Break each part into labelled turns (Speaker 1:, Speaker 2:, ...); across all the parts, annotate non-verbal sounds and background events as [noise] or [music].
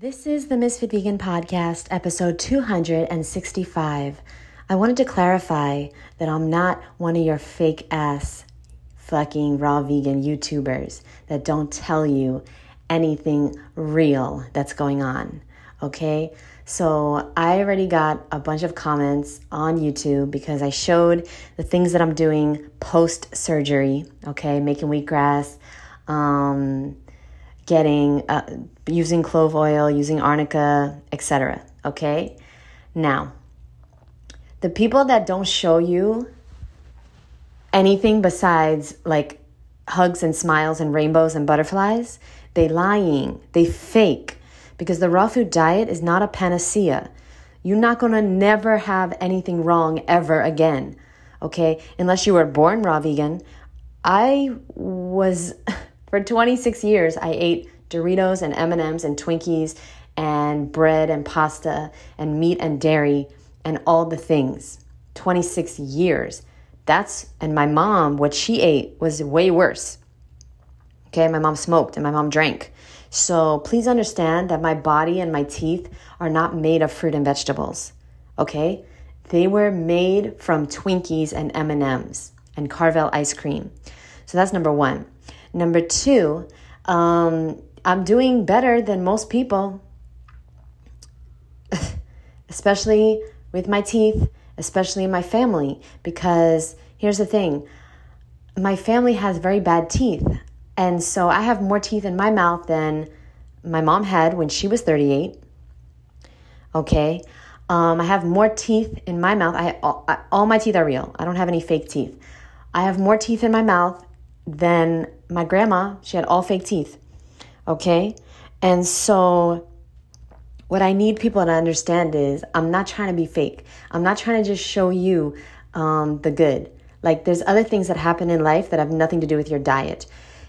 Speaker 1: This is the Misfit Vegan Podcast, episode 265. I wanted to clarify that I'm not one of your fake ass fucking raw vegan YouTubers that don't tell you anything real that's going on. Okay? So I already got a bunch of comments on YouTube because I showed the things that I'm doing post surgery, okay? Making wheatgrass, um, getting, uh, using clove oil, using arnica, etc. Okay? Now, the people that don't show you anything besides like hugs and smiles and rainbows and butterflies, they lying, they fake because the raw food diet is not a panacea. You're not going to never have anything wrong ever again. Okay? Unless you were born raw vegan. I was [laughs] for 26 years I ate Doritos and M&Ms and Twinkies and bread and pasta and meat and dairy and all the things. 26 years. That's and my mom what she ate was way worse. Okay, my mom smoked and my mom drank. So please understand that my body and my teeth are not made of fruit and vegetables. Okay? They were made from Twinkies and M&Ms and Carvel ice cream. So that's number 1. Number 2, um, I'm doing better than most people. [laughs] especially with my teeth, especially in my family because here's the thing. My family has very bad teeth. And so I have more teeth in my mouth than my mom had when she was 38. Okay. Um, I have more teeth in my mouth. I all, I, all my teeth are real. I don't have any fake teeth. I have more teeth in my mouth than my grandma. She had all fake teeth. Okay. And so what I need people to understand is I'm not trying to be fake. I'm not trying to just show you um, the good. Like there's other things that happen in life that have nothing to do with your diet.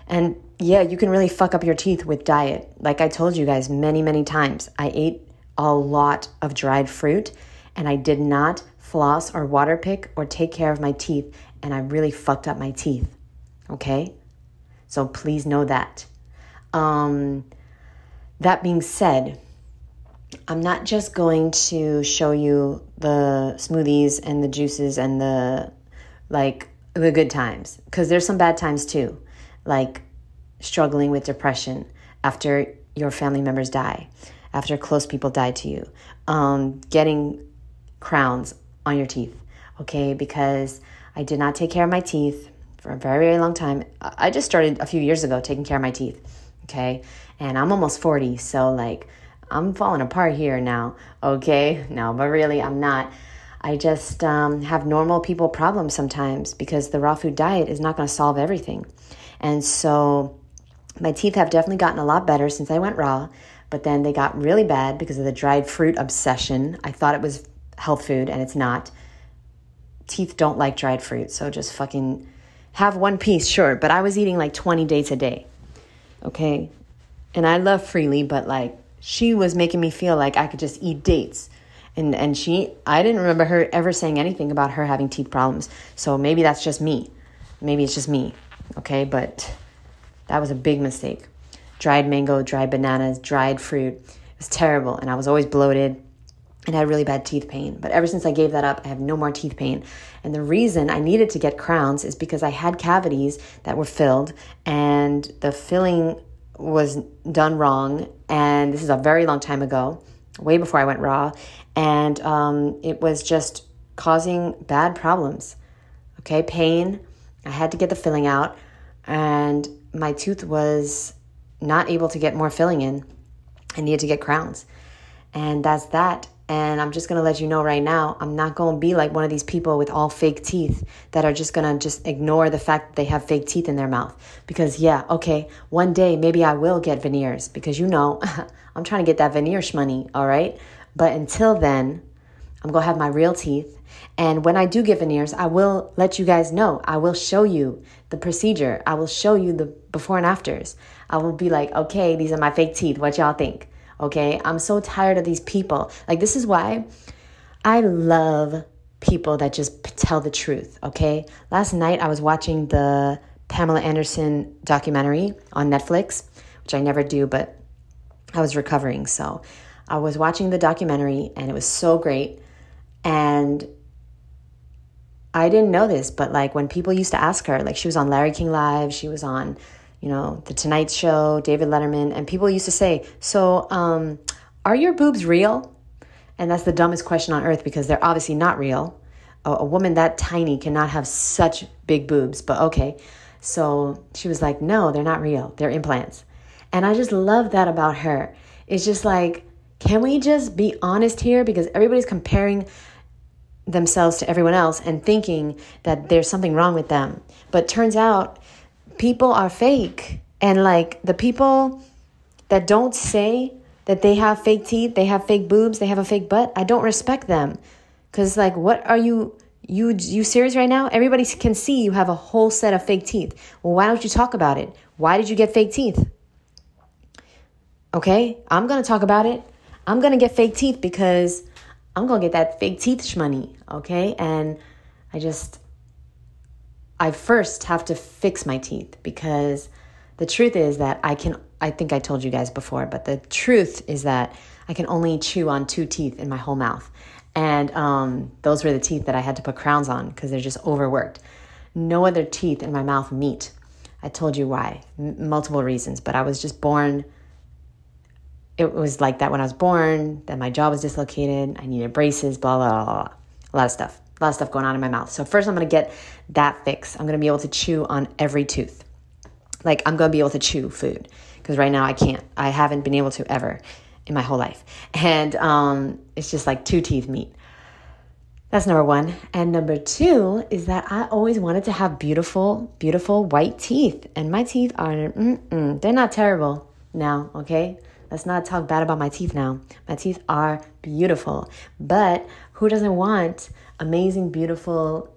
Speaker 1: And yeah, you can really fuck up your teeth with diet. Like I told you guys many, many times, I ate a lot of dried fruit and I did not floss or water pick or take care of my teeth. And I really fucked up my teeth. Okay? So please know that. Um, that being said, I'm not just going to show you the smoothies and the juices and the like the good times because there's some bad times too like struggling with depression after your family members die, after close people die to you, um, getting crowns on your teeth, okay? Because I did not take care of my teeth for a very, very long time. I just started a few years ago taking care of my teeth, okay? And I'm almost 40, so like I'm falling apart here now, okay? No, but really, I'm not. I just um, have normal people problems sometimes because the raw food diet is not going to solve everything. And so my teeth have definitely gotten a lot better since I went raw, but then they got really bad because of the dried fruit obsession. I thought it was health food and it's not. Teeth don't like dried fruit, so just fucking have one piece, sure, but I was eating like 20 dates a day. Okay? And I love Freelee, but like she was making me feel like I could just eat dates. And and she I didn't remember her ever saying anything about her having teeth problems. So maybe that's just me. Maybe it's just me okay? But that was a big mistake. Dried mango, dried bananas, dried fruit. It was terrible, and I was always bloated and had really bad teeth pain. But ever since I gave that up, I have no more teeth pain. And the reason I needed to get crowns is because I had cavities that were filled, and the filling was done wrong. And this is a very long time ago, way before I went raw. And um, it was just causing bad problems. Okay, pain, I had to get the filling out, and my tooth was not able to get more filling in. I needed to get crowns. And that's that. And I'm just to let you know right now, I'm not to be like one of these people with all fake teeth that are just to just ignore the fact that they have fake teeth in their mouth. Because, yeah, okay, one day maybe I will get veneers because you know, [laughs] I'm trying to get that veneer money, all right? But until then, I'm to have my real teeth and when I do get veneers, I will let you guys know. I will show you the procedure. I will show you the before and afters. I will be like, okay, these are my fake teeth. What y'all think? Okay. I'm so tired of these people. Like, this is why I love people that just tell the truth. Okay. Last night, I was watching the Pamela Anderson documentary on Netflix, which I never do, but I was recovering. So I was watching the documentary and it was so great. And I didn't know this, but like when people used to ask her, like she was on Larry King Live, she was on, you know, The Tonight Show, David Letterman, and people used to say, So, um, are your boobs real? And that's the dumbest question on earth because they're obviously not real. A, a woman that tiny cannot have such big boobs, but okay. So she was like, No, they're not real, they're implants. And I just love that about her. It's just like, can we just be honest here? Because everybody's comparing themselves to everyone else and thinking that there's something wrong with them. But turns out people are fake. And like the people that don't say that they have fake teeth, they have fake boobs, they have a fake butt, I don't respect them. Cuz like what are you you you serious right now? Everybody can see you have a whole set of fake teeth. Well, why don't you talk about it? Why did you get fake teeth? Okay? I'm going to talk about it. I'm going to get fake teeth because I'm going to get that fake teeth money, okay? And I just, I first have to fix my teeth because the truth is that I can, I think I told you guys before, but the truth is that I can only chew on two teeth in my whole mouth. And um, those were the teeth that I had to put crowns on because they're just overworked. No other teeth in my mouth meet. I told you why, M- multiple reasons, but I was just born it was like that when I was born, that my jaw was dislocated, I needed braces, blah, blah, blah, blah. A lot of stuff. A lot of stuff going on in my mouth. So first I'm gonna get that fixed. I'm gonna be able to chew on every tooth. Like I'm gonna be able to chew food. Because right now I can't. I haven't been able to ever in my whole life. And um, it's just like two teeth meet. That's number one. And number two is that I always wanted to have beautiful, beautiful white teeth. And my teeth are, they're not terrible now, okay? Let's not talk bad about my teeth now. My teeth are beautiful. But who doesn't want amazing, beautiful,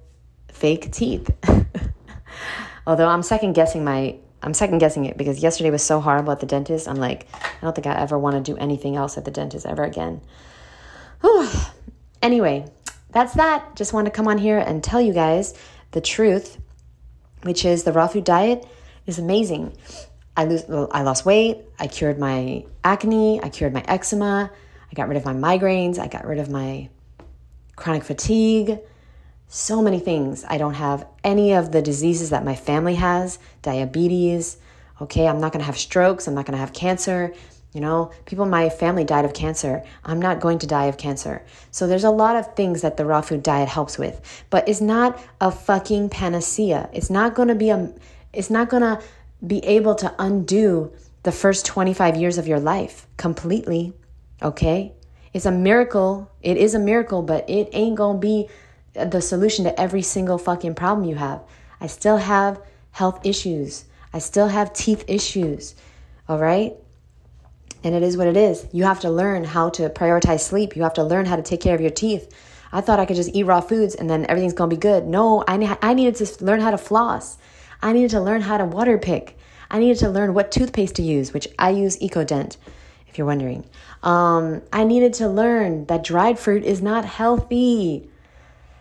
Speaker 1: fake teeth? [laughs] Although I'm second guessing my I'm second guessing it because yesterday was so horrible at the dentist. I'm like, I don't think I ever want to do anything else at the dentist ever again. [sighs] Anyway, that's that. Just want to come on here and tell you guys the truth, which is the raw food diet is amazing. I lose I lost weight, I cured my acne, I cured my eczema, I got rid of my migraines, I got rid of my chronic fatigue, so many things. I don't have any of the diseases that my family has, diabetes, okay, I'm not going to have strokes, I'm not going to have cancer. You know, people in my family died of cancer. I'm not going to die of cancer. So there's a lot of things that the raw food diet helps with, but it's not a fucking panacea. It's not going to be a it's not going to be able to undo the first 25 years of your life completely. Okay? It's a miracle. It is a miracle, but it ain't gonna be the solution to every single fucking problem you have. I still have health issues. I still have teeth issues. All right? And it is what it is. You have to learn how to prioritize sleep. You have to learn how to take care of your teeth. I thought I could just eat raw foods and then everything's gonna be good. No, I, I needed to learn how to floss. I needed to learn how to water pick. I needed to learn what toothpaste to use, which I use EcoDent, if you're wondering. Um, I needed to learn that dried fruit is not healthy.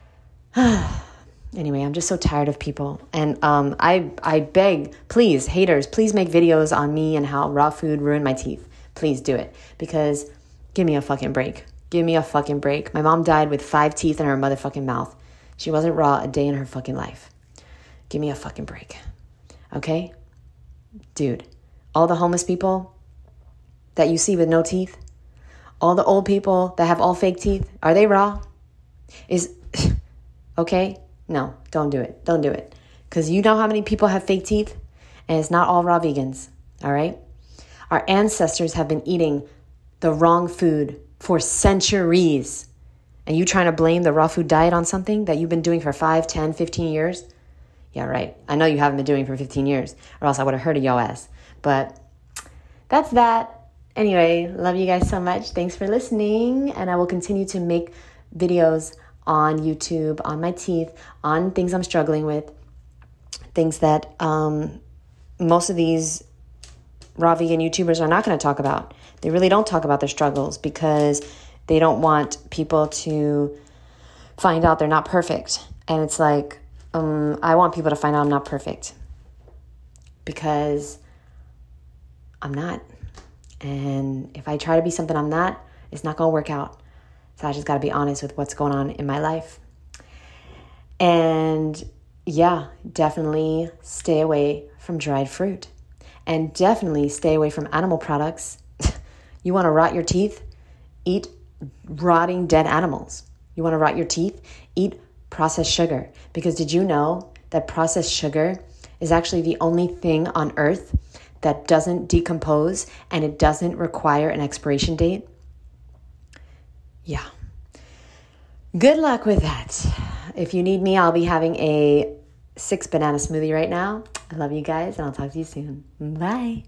Speaker 1: [sighs] anyway, I'm just so tired of people. And um, I, I beg, please, haters, please make videos on me and how raw food ruined my teeth. Please do it. Because give me a fucking break. Give me a fucking break. My mom died with five teeth in her motherfucking mouth. She wasn't raw a day in her fucking life. Give me a fucking break. Okay? Dude, all the homeless people that you see with no teeth, all the old people that have all fake teeth, are they raw? Is [laughs] okay? No, don't do it. Don't do it. Because you know how many people have fake teeth? And it's not all raw vegans, all right? Our ancestors have been eating the wrong food for centuries. And you trying to blame the raw food diet on something that you've been doing for 5, 10, 15 years? Yeah, right. I know you haven't been doing for 15 years, or else I would have heard of your ass. But that's that. Anyway, love you guys so much. Thanks for listening. And I will continue to make videos on YouTube, on my teeth, on things I'm struggling with, things that um, most of these raw vegan YouTubers are not going to talk about. They really don't talk about their struggles because they don't want people to find out they're not perfect. And it's like, um, I want people to find out I'm not perfect because I'm not. And if I try to be something I'm not, it's not going to work out. So I just got to be honest with what's going on in my life. And yeah, definitely stay away from dried fruit. And definitely stay away from animal products. [laughs] you want to rot your teeth? Eat rotting dead animals. You want to rot your teeth? Eat processed sugar. Because did you know that processed sugar is actually the only thing on earth that doesn't decompose and it doesn't require an expiration date? Yeah. Good luck with that. If you need me, I'll be having a six banana smoothie right now. I love you guys, and I'll talk to you soon. Bye.